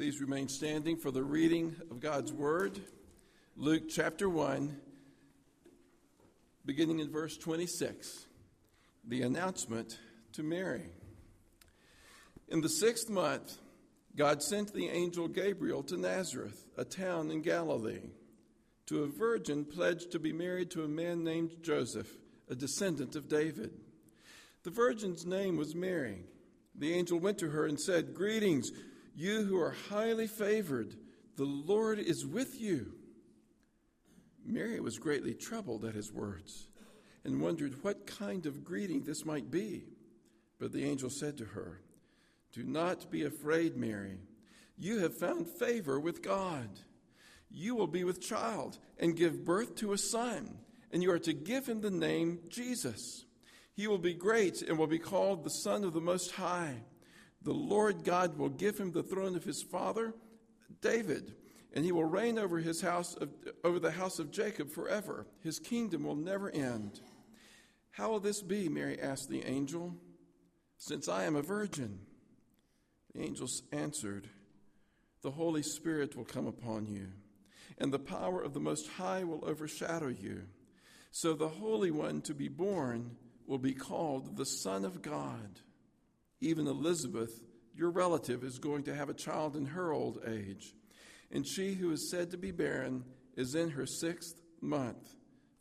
Please remain standing for the reading of God's Word. Luke chapter 1, beginning in verse 26. The announcement to Mary. In the sixth month, God sent the angel Gabriel to Nazareth, a town in Galilee, to a virgin pledged to be married to a man named Joseph, a descendant of David. The virgin's name was Mary. The angel went to her and said, Greetings, you who are highly favored, the Lord is with you. Mary was greatly troubled at his words and wondered what kind of greeting this might be. But the angel said to her, Do not be afraid, Mary. You have found favor with God. You will be with child and give birth to a son, and you are to give him the name Jesus. He will be great and will be called the Son of the Most High. The Lord God will give him the throne of his father, David, and he will reign over his house of, over the house of Jacob forever. His kingdom will never end. How will this be? Mary asked the angel, since I am a virgin. The angel answered, The Holy Spirit will come upon you, and the power of the Most High will overshadow you. So the Holy One to be born will be called the Son of God. Even Elizabeth, your relative, is going to have a child in her old age. And she who is said to be barren is in her sixth month,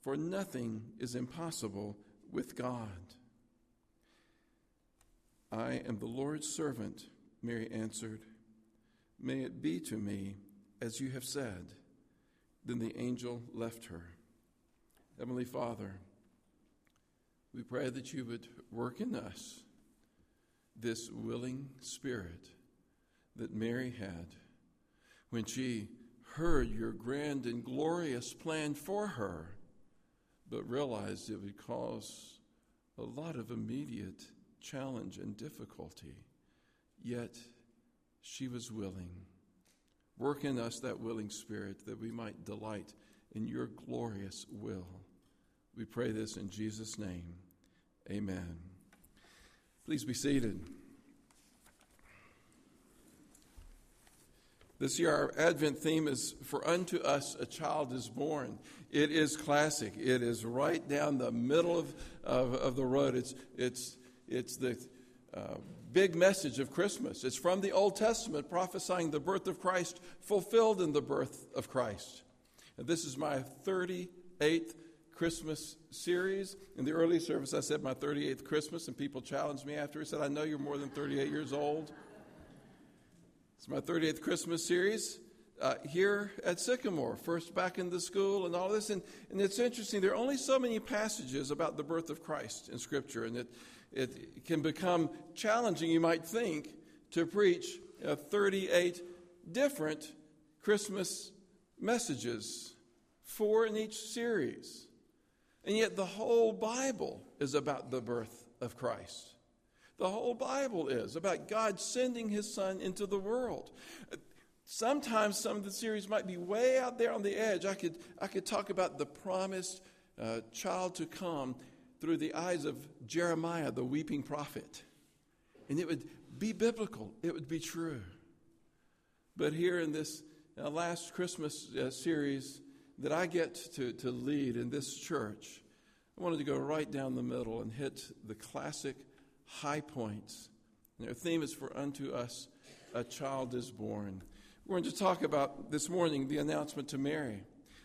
for nothing is impossible with God. I am the Lord's servant, Mary answered. May it be to me as you have said. Then the angel left her. Heavenly Father, we pray that you would work in us this willing spirit that Mary had when she heard your grand and glorious plan for her, but realized it would cause a lot of immediate challenge and difficulty. Yet she was willing. Work in us that willing spirit that we might delight in your glorious will. We pray this in Jesus' name. Amen. Please be seated. This year, our Advent theme is For Unto Us a Child is Born. It is classic. It is right down the middle of, of, of the road. It's, it's, it's the uh, big message of Christmas. It's from the Old Testament prophesying the birth of Christ, fulfilled in the birth of Christ. And this is my 38th Christmas series. In the early service, I said my 38th Christmas, and people challenged me after. He said, I know you're more than 38 years old. It's my 38th Christmas series. Uh, here at Sycamore, first back in the school and all this. And, and it's interesting, there are only so many passages about the birth of Christ in Scripture, and it, it can become challenging, you might think, to preach uh, 38 different Christmas messages, four in each series. And yet, the whole Bible is about the birth of Christ. The whole Bible is about God sending his son into the world. Sometimes some of the series might be way out there on the edge. I could, I could talk about the promised uh, child to come through the eyes of Jeremiah, the weeping prophet. And it would be biblical, it would be true. But here in this uh, last Christmas uh, series, that I get to, to lead in this church, I wanted to go right down the middle and hit the classic high points. And our theme is For Unto Us a Child is Born. We're going to talk about this morning the announcement to Mary.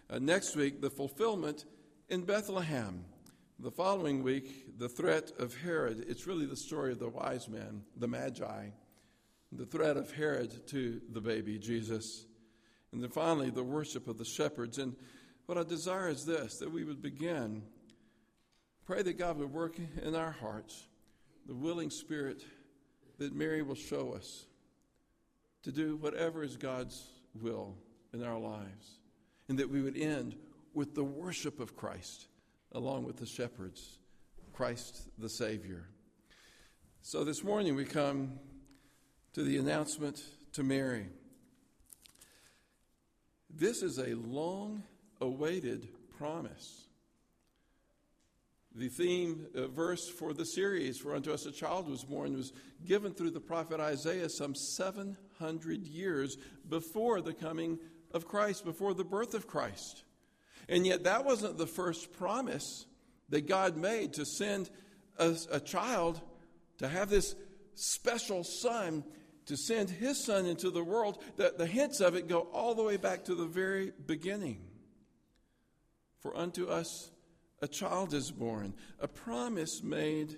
Uh, next week, the fulfillment in Bethlehem. The following week, the threat of Herod. It's really the story of the wise men, the Magi, the threat of Herod to the baby Jesus. And then finally, the worship of the shepherds. And what I desire is this that we would begin. Pray that God would work in our hearts the willing spirit that Mary will show us to do whatever is God's will in our lives. And that we would end with the worship of Christ along with the shepherds, Christ the Savior. So this morning we come to the announcement to Mary. This is a long awaited promise. The theme uh, verse for the series, For Unto Us a Child Was Born, was given through the prophet Isaiah some 700 years before the coming of Christ, before the birth of Christ. And yet, that wasn't the first promise that God made to send a, a child to have this special son to send his son into the world, that the hints of it go all the way back to the very beginning. For unto us a child is born, a promise made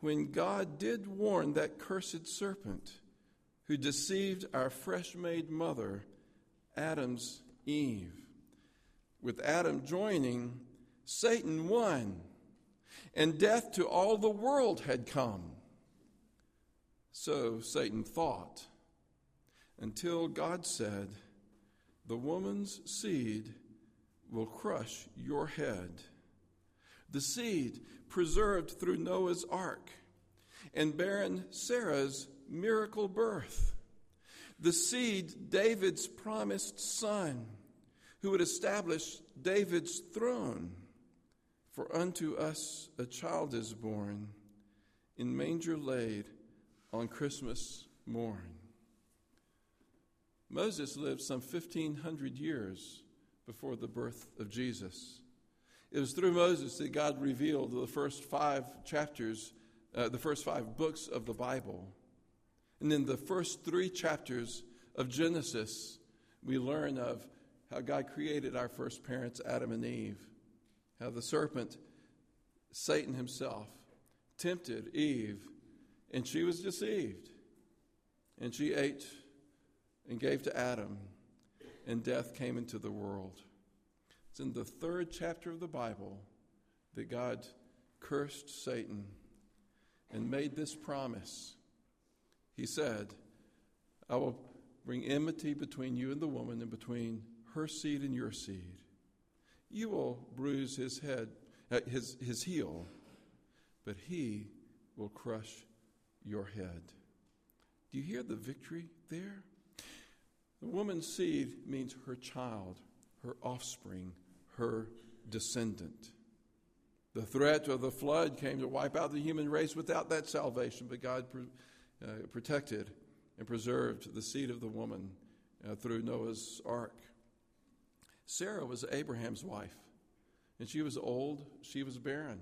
when God did warn that cursed serpent who deceived our fresh made mother, Adam's Eve. With Adam joining, Satan won, and death to all the world had come. So Satan thought, until God said, The woman's seed will crush your head. The seed preserved through Noah's ark and barren Sarah's miracle birth. The seed, David's promised son, who would establish David's throne. For unto us a child is born, in manger laid on Christmas morn. Moses lived some 1,500 years before the birth of Jesus. It was through Moses that God revealed the first five chapters, uh, the first five books of the Bible. And in the first three chapters of Genesis, we learn of how God created our first parents, Adam and Eve, how the serpent, Satan himself, tempted Eve and she was deceived. And she ate and gave to Adam, and death came into the world. It's in the third chapter of the Bible that God cursed Satan and made this promise. He said, I will bring enmity between you and the woman, and between her seed and your seed. You will bruise his head, uh, his, his heel, but he will crush your head. Do you hear the victory there? The woman's seed means her child, her offspring, her descendant. The threat of the flood came to wipe out the human race without that salvation, but God uh, protected and preserved the seed of the woman uh, through Noah's ark. Sarah was Abraham's wife, and she was old, she was barren.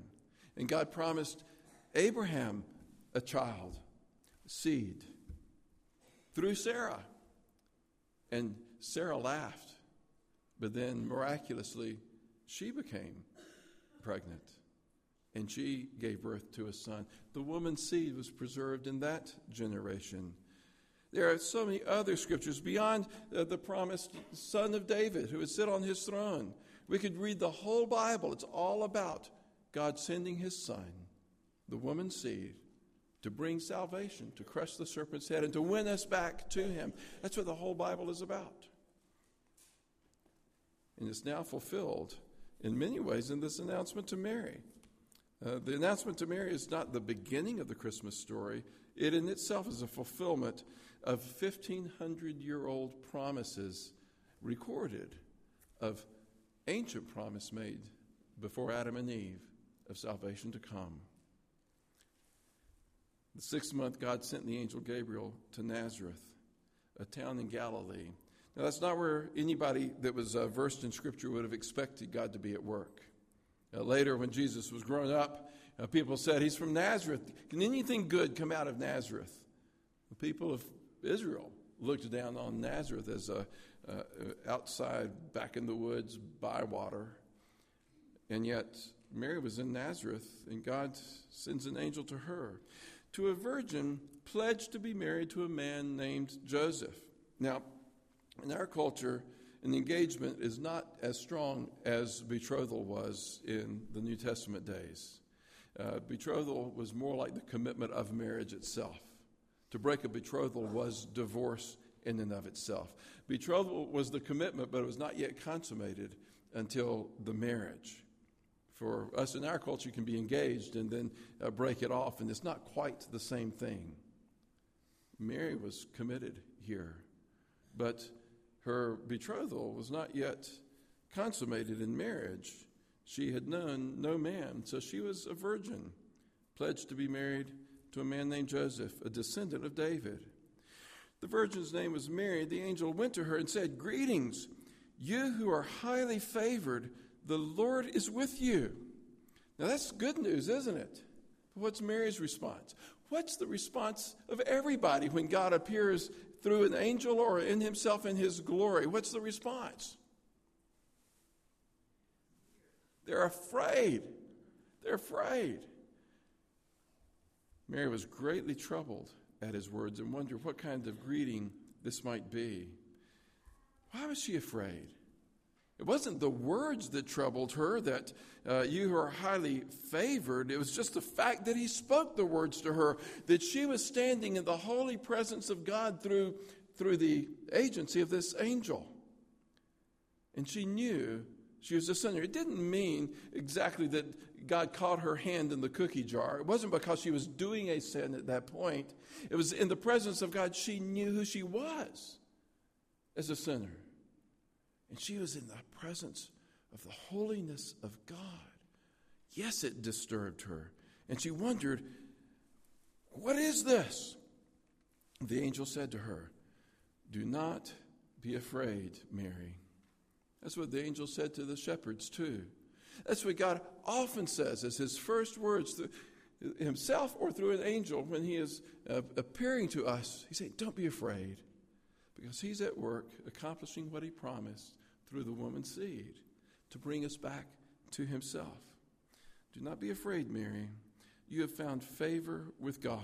And God promised Abraham a child, seed, through Sarah. And Sarah laughed, but then miraculously, she became pregnant and she gave birth to a son. The woman's seed was preserved in that generation. There are so many other scriptures beyond uh, the promised son of David who would sit on his throne. We could read the whole Bible. It's all about God sending his son, the woman's seed, to bring salvation, to crush the serpent's head, and to win us back to him. That's what the whole Bible is about. And it's now fulfilled in many ways in this announcement to Mary. Uh, the announcement to Mary is not the beginning of the Christmas story, it in itself is a fulfillment of 1,500 year old promises recorded of ancient promise made before Adam and Eve of salvation to come. The sixth month, God sent the angel Gabriel to Nazareth, a town in Galilee. Now, that's not where anybody that was uh, versed in Scripture would have expected God to be at work. Uh, later, when Jesus was growing up, uh, people said, He's from Nazareth. Can anything good come out of Nazareth? The people of Israel looked down on Nazareth as a uh, outside, back in the woods, bywater. And yet, Mary was in Nazareth, and God sends an angel to her to a virgin pledged to be married to a man named Joseph. Now, in our culture, an engagement is not as strong as betrothal was in the New Testament days. Uh, betrothal was more like the commitment of marriage itself. To break a betrothal was divorce in and of itself. Betrothal was the commitment, but it was not yet consummated until the marriage for us in our culture you can be engaged and then uh, break it off, and it's not quite the same thing. Mary was committed here, but her betrothal was not yet consummated in marriage. She had known no man, so she was a virgin, pledged to be married to a man named Joseph, a descendant of David. The virgin's name was Mary. The angel went to her and said, Greetings, you who are highly favored, the Lord is with you. Now that's good news, isn't it? What's Mary's response? What's the response of everybody when God appears through an angel or in himself in his glory? What's the response? They're afraid. They're afraid. Mary was greatly troubled at his words and wondered what kind of greeting this might be. Why was she afraid? It wasn't the words that troubled her that uh, you are highly favored. It was just the fact that he spoke the words to her, that she was standing in the holy presence of God through, through the agency of this angel. And she knew she was a sinner. It didn't mean exactly that God caught her hand in the cookie jar. It wasn't because she was doing a sin at that point. It was in the presence of God, she knew who she was as a sinner. And she was in the presence of the holiness of God. Yes, it disturbed her. And she wondered, What is this? The angel said to her, Do not be afraid, Mary. That's what the angel said to the shepherds, too. That's what God often says as his first words himself or through an angel when he is uh, appearing to us. He said, Don't be afraid, because he's at work accomplishing what he promised through the woman's seed to bring us back to himself. Do not be afraid, Mary. You have found favor with God.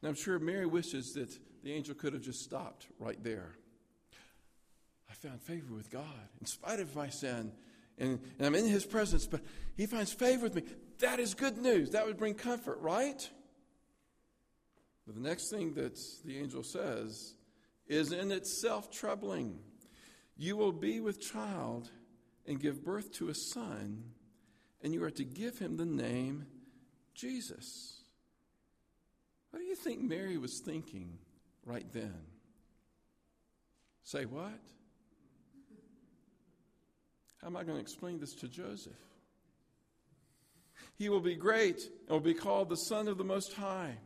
Now, I'm sure Mary wishes that the angel could have just stopped right there. I found favor with God in spite of my sin, and, and I'm in His presence, but He finds favor with me. That is good news. That would bring comfort, right? But the next thing that the angel says is in itself troubling. You will be with child and give birth to a son, and you are to give him the name Jesus. What do you think Mary was thinking right then? Say what? How am I going to explain this to Joseph? He will be great and will be called the Son of the Most High.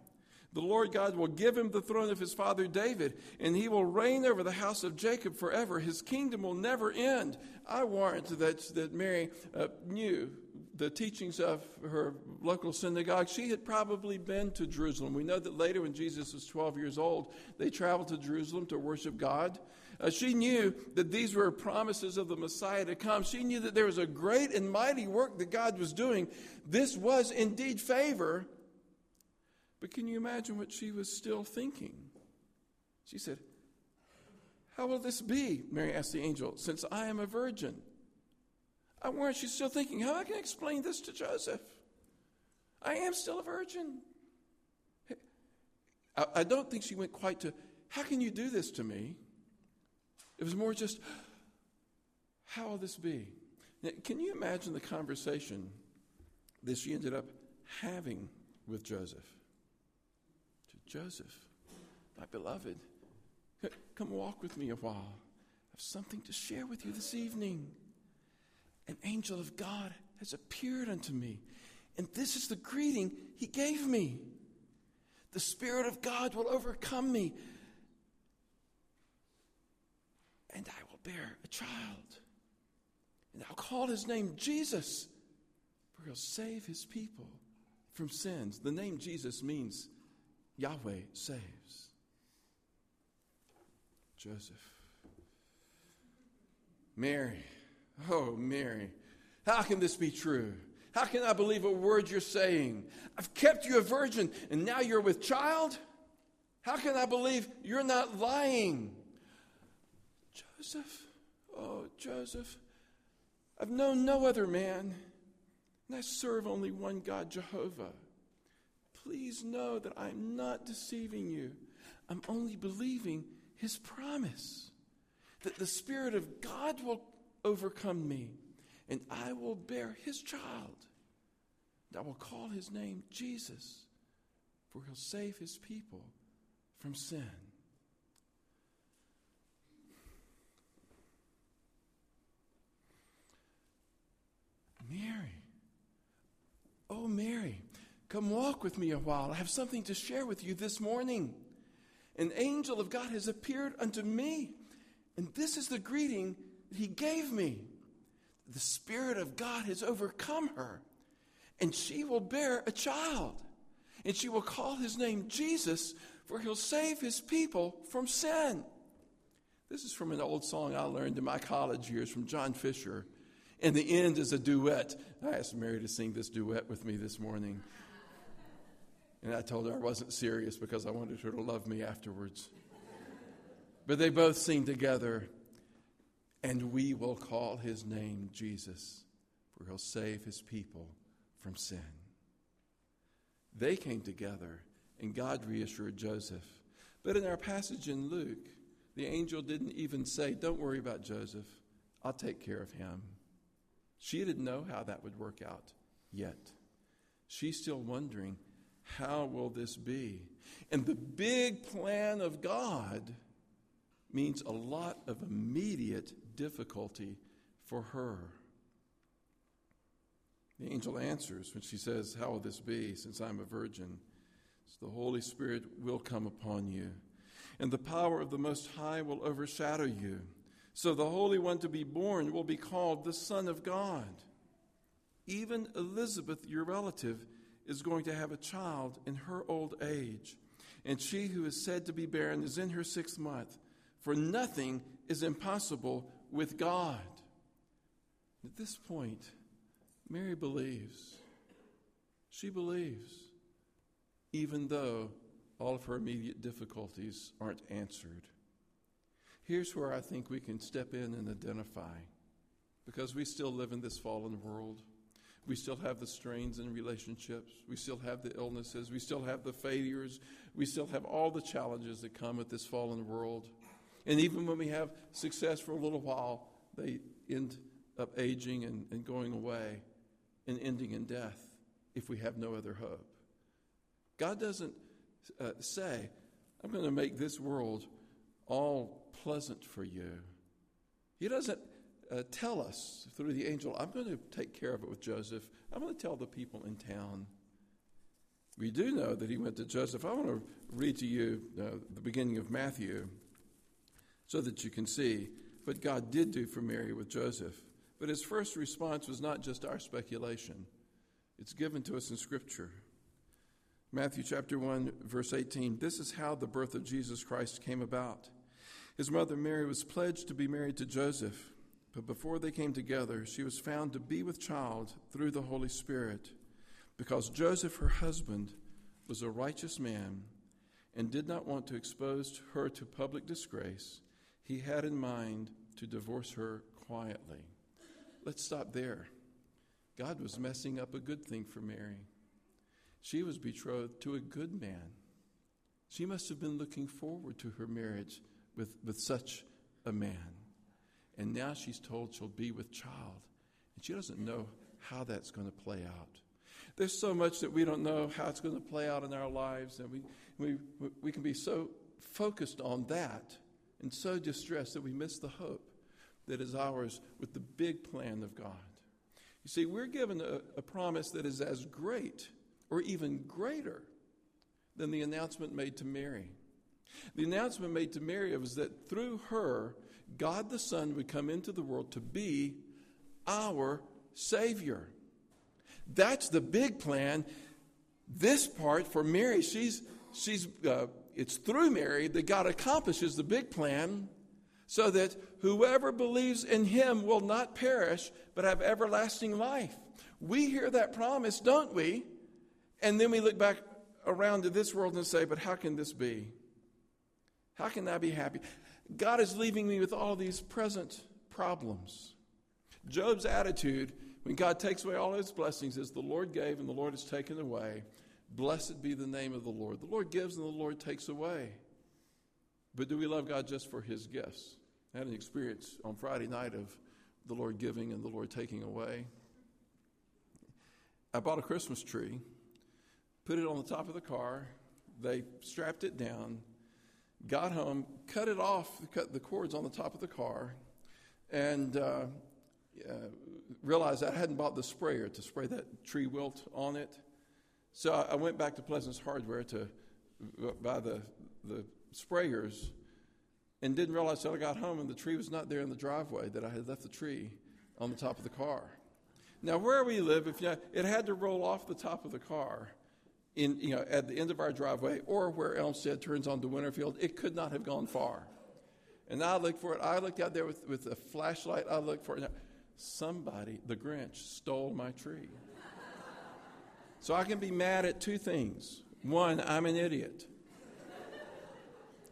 The Lord God will give him the throne of his father David, and he will reign over the house of Jacob forever. His kingdom will never end. I warrant that, that Mary uh, knew the teachings of her local synagogue. She had probably been to Jerusalem. We know that later, when Jesus was 12 years old, they traveled to Jerusalem to worship God. Uh, she knew that these were promises of the Messiah to come. She knew that there was a great and mighty work that God was doing. This was indeed favor. But can you imagine what she was still thinking? She said, How will this be? Mary asked the angel, since I am a virgin. I warrant she's still thinking, How can I explain this to Joseph? I am still a virgin. I, I don't think she went quite to, How can you do this to me? It was more just, how will this be? Now, can you imagine the conversation that she ended up having with Joseph? Joseph, my beloved, come walk with me a while. I have something to share with you this evening. An angel of God has appeared unto me, and this is the greeting he gave me. The Spirit of God will overcome me and I will bear a child. And I'll call his name Jesus, for he'll save his people from sins. The name Jesus means Yahweh saves. Joseph. Mary. Oh, Mary. How can this be true? How can I believe a word you're saying? I've kept you a virgin and now you're with child? How can I believe you're not lying? Joseph, oh, Joseph, I've known no other man, and I serve only one God, Jehovah. Please know that I'm not deceiving you. I'm only believing his promise that the Spirit of God will overcome me, and I will bear his child. And I will call his name Jesus, for he'll save his people from sin. Mary. Oh, Mary, come walk with me a while. I have something to share with you this morning. An angel of God has appeared unto me. And this is the greeting that he gave me. The Spirit of God has overcome her, and she will bear a child. And she will call his name Jesus, for he'll save his people from sin. This is from an old song I learned in my college years from John Fisher. And the end is a duet. I asked Mary to sing this duet with me this morning. And I told her I wasn't serious because I wanted her to love me afterwards. But they both sing together, and we will call his name Jesus, for he'll save his people from sin. They came together, and God reassured Joseph. But in our passage in Luke, the angel didn't even say, Don't worry about Joseph, I'll take care of him. She didn't know how that would work out yet. She's still wondering, How will this be? And the big plan of God means a lot of immediate difficulty for her. The angel answers when she says, How will this be since I'm a virgin? So the Holy Spirit will come upon you, and the power of the Most High will overshadow you. So the Holy One to be born will be called the Son of God. Even Elizabeth, your relative, is going to have a child in her old age. And she who is said to be barren is in her sixth month, for nothing is impossible with God. At this point, Mary believes. She believes, even though all of her immediate difficulties aren't answered. Here's where I think we can step in and identify because we still live in this fallen world. We still have the strains in relationships. We still have the illnesses. We still have the failures. We still have all the challenges that come with this fallen world. And even when we have success for a little while, they end up aging and, and going away and ending in death if we have no other hope. God doesn't uh, say, I'm going to make this world all pleasant for you. He doesn't uh, tell us through the angel, I'm going to take care of it with Joseph. I'm going to tell the people in town. We do know that he went to Joseph. I want to read to you uh, the beginning of Matthew so that you can see what God did do for Mary with Joseph. But his first response was not just our speculation, it's given to us in Scripture. Matthew chapter 1, verse 18 This is how the birth of Jesus Christ came about. His mother Mary was pledged to be married to Joseph, but before they came together, she was found to be with child through the Holy Spirit, because Joseph, her husband, was a righteous man and did not want to expose her to public disgrace. He had in mind to divorce her quietly. Let's stop there. God was messing up a good thing for Mary. She was betrothed to a good man. She must have been looking forward to her marriage with, with such a man. And now she's told she'll be with child. And she doesn't know how that's going to play out. There's so much that we don't know how it's going to play out in our lives, and we, we, we can be so focused on that and so distressed that we miss the hope that is ours with the big plan of God. You see, we're given a, a promise that is as great or even greater than the announcement made to Mary. The announcement made to Mary was that through her, God the Son would come into the world to be our Savior. That's the big plan. This part for Mary, she's, she's, uh, it's through Mary that God accomplishes the big plan so that whoever believes in him will not perish, but have everlasting life. We hear that promise, don't we? And then we look back around to this world and say, but how can this be? How can I be happy? God is leaving me with all these present problems. Job's attitude when God takes away all his blessings is the Lord gave and the Lord has taken away. Blessed be the name of the Lord. The Lord gives and the Lord takes away. But do we love God just for his gifts? I had an experience on Friday night of the Lord giving and the Lord taking away. I bought a Christmas tree, put it on the top of the car. They strapped it down, got home, cut it off, cut the cords on the top of the car, and uh, uh, realized I hadn't bought the sprayer to spray that tree wilt on it. So I went back to Pleasants Hardware to buy the, the sprayers and didn't realize until I got home and the tree was not there in the driveway that I had left the tree on the top of the car. Now, where we live, if you, it had to roll off the top of the car in, you know, at the end of our driveway or where Elmstead turns onto Winterfield. It could not have gone far. And I looked for it. I looked out there with, with a flashlight. I looked for it. Somebody, the Grinch, stole my tree. so I can be mad at two things. One, I'm an idiot.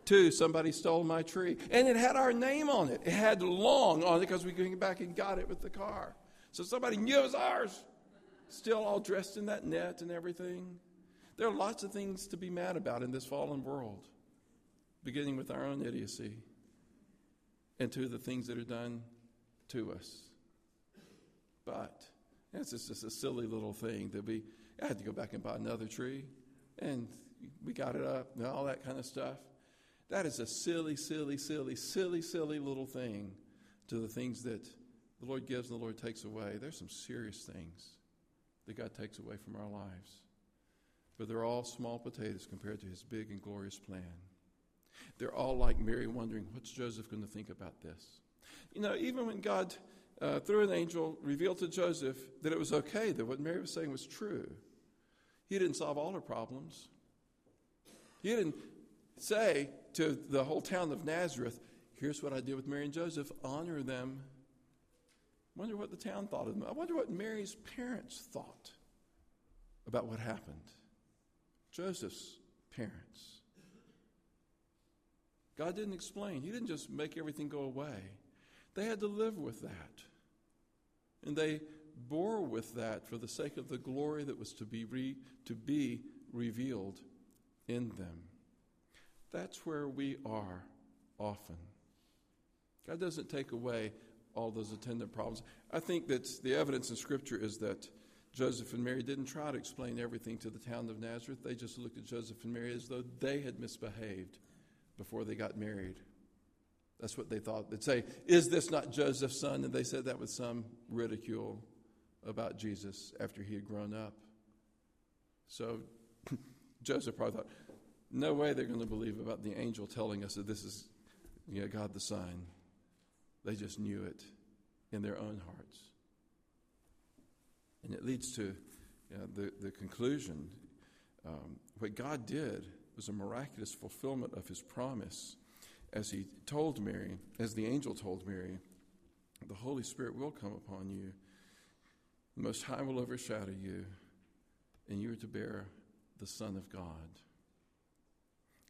Two, somebody stole my tree. And it had our name on it. It had long on it because we came back and got it with the car. So somebody knew it was ours. Still all dressed in that net and everything. There are lots of things to be mad about in this fallen world, beginning with our own idiocy and to the things that are done to us. But it's just a silly little thing that we I had to go back and buy another tree, and we got it up and all that kind of stuff. That is a silly, silly, silly, silly, silly little thing to the things that the Lord gives and the Lord takes away. There's some serious things that God takes away from our lives. But they're all small potatoes compared to his big and glorious plan. They're all like Mary wondering, what's Joseph going to think about this? You know, even when God, uh, through an angel, revealed to Joseph that it was okay, that what Mary was saying was true, he didn't solve all her problems. He didn't say to the whole town of Nazareth, here's what I did with Mary and Joseph, honor them. I Wonder what the town thought of them. I wonder what Mary's parents thought about what happened. Joseph's parents. God didn't explain. He didn't just make everything go away. They had to live with that. And they bore with that for the sake of the glory that was to be, re, to be revealed in them. That's where we are often. God doesn't take away all those attendant problems. I think that the evidence in Scripture is that Joseph and Mary didn't try to explain everything to the town of Nazareth. They just looked at Joseph and Mary as though they had misbehaved before they got married. That's what they thought. They'd say, Is this not Joseph's son? And they said that with some ridicule about Jesus after he had grown up. So Joseph probably thought, No way they're going to believe about the angel telling us that this is you know, God the Son. They just knew it in their own hearts. And it leads to you know, the, the conclusion um, what God did was a miraculous fulfillment of his promise. As he told Mary, as the angel told Mary, the Holy Spirit will come upon you, the Most High will overshadow you, and you are to bear the Son of God.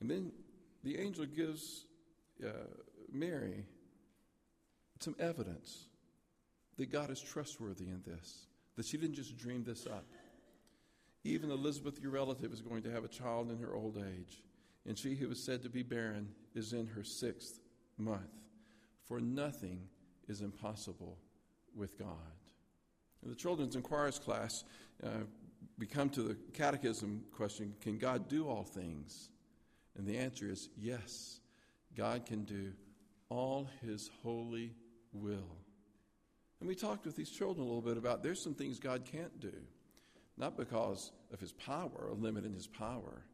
And then the angel gives uh, Mary some evidence that God is trustworthy in this, that she didn't just dream this up. Even Elizabeth, your relative, is going to have a child in her old age, and she who was said to be barren is in her sixth month. For nothing is impossible with God. In the children's inquirers class, uh, we come to the catechism question Can God do all things? And the answer is yes. God can do all his holy will. And we talked with these children a little bit about there's some things God can't do not because of his power, a limit in his power,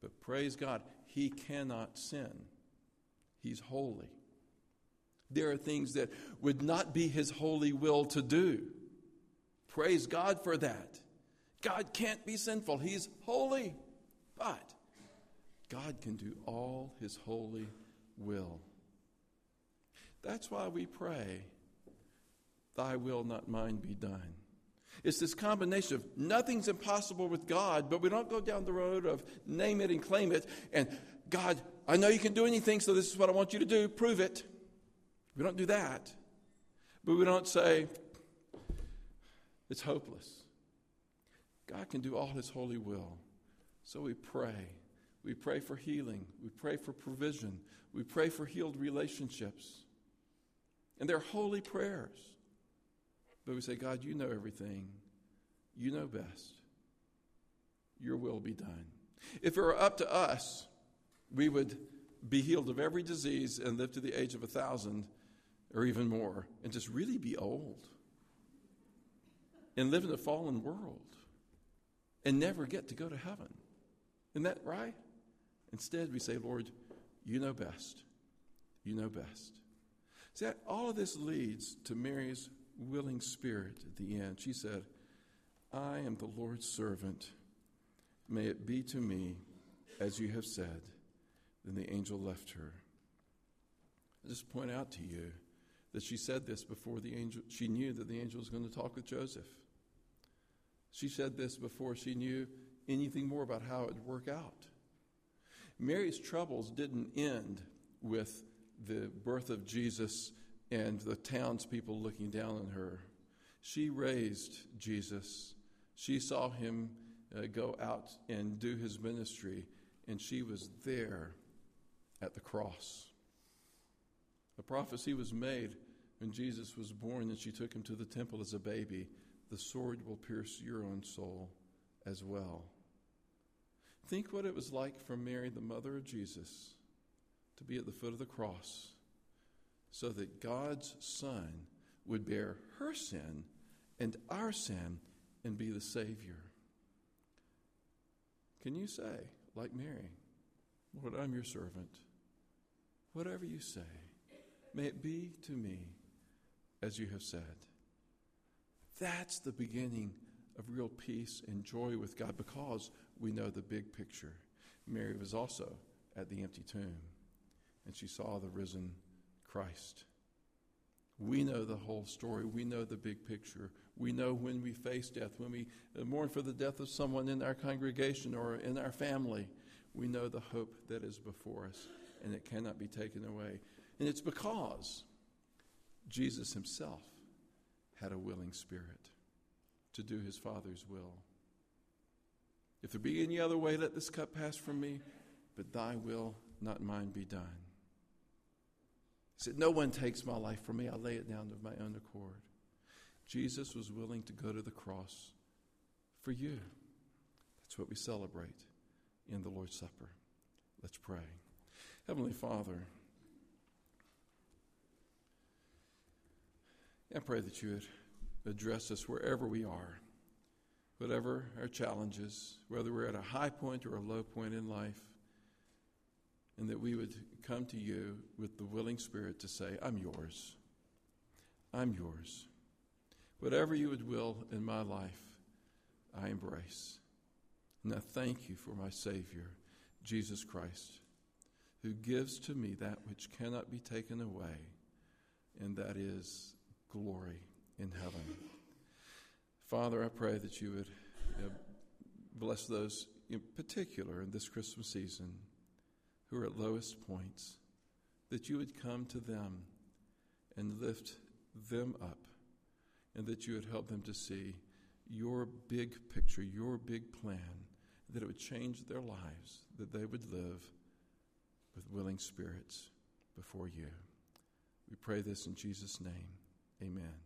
but praise God, he cannot sin. He's holy. There are things that would not be his holy will to do. Praise God for that. God can't be sinful, he's holy. But God can do all his holy will. That's why we pray, Thy will, not mine, be done. It's this combination of nothing's impossible with God, but we don't go down the road of name it and claim it. And God, I know you can do anything, so this is what I want you to do. Prove it. We don't do that. But we don't say, it's hopeless. God can do all his holy will. So we pray. We pray for healing. We pray for provision. We pray for healed relationships. And they're holy prayers. But we say, God, you know everything. You know best. Your will be done. If it were up to us, we would be healed of every disease and live to the age of a thousand or even more and just really be old and live in a fallen world and never get to go to heaven. Isn't that right? Instead, we say, Lord, You know best. You know best. See, all of this leads to Mary's willing spirit at the end. She said, I am the Lord's servant. May it be to me as you have said. Then the angel left her. I just point out to you that she said this before the angel, she knew that the angel was going to talk with Joseph. She said this before she knew anything more about how it would work out. Mary's troubles didn't end with the birth of Jesus and the townspeople looking down on her. She raised Jesus. She saw him uh, go out and do his ministry, and she was there at the cross. A prophecy was made when Jesus was born, and she took him to the temple as a baby. The sword will pierce your own soul as well. Think what it was like for Mary, the mother of Jesus, to be at the foot of the cross so that God's Son would bear her sin and our sin and be the Savior. Can you say, like Mary, Lord, I'm your servant. Whatever you say, may it be to me as you have said. That's the beginning of real peace and joy with God because we know the big picture. Mary was also at the empty tomb, and she saw the risen Christ. We know the whole story. We know the big picture. We know when we face death, when we mourn for the death of someone in our congregation or in our family, we know the hope that is before us, and it cannot be taken away. And it's because Jesus himself had a willing spirit to do his Father's will. If there be any other way, let this cup pass from me, but thy will, not mine, be done. He said, No one takes my life from me. I lay it down of my own accord. Jesus was willing to go to the cross for you. That's what we celebrate in the Lord's Supper. Let's pray. Heavenly Father, I pray that you would address us wherever we are, whatever our challenges, whether we're at a high point or a low point in life, and that we would come to you with the willing spirit to say, I'm yours. I'm yours. Whatever you would will in my life, I embrace. And I thank you for my Savior, Jesus Christ, who gives to me that which cannot be taken away, and that is glory in heaven. Father, I pray that you would you know, bless those in particular in this Christmas season who are at lowest points, that you would come to them and lift them up, and that you would help them to see your big picture, your big plan, that it would change their lives, that they would live with willing spirits before you. We pray this in Jesus' name. Amen.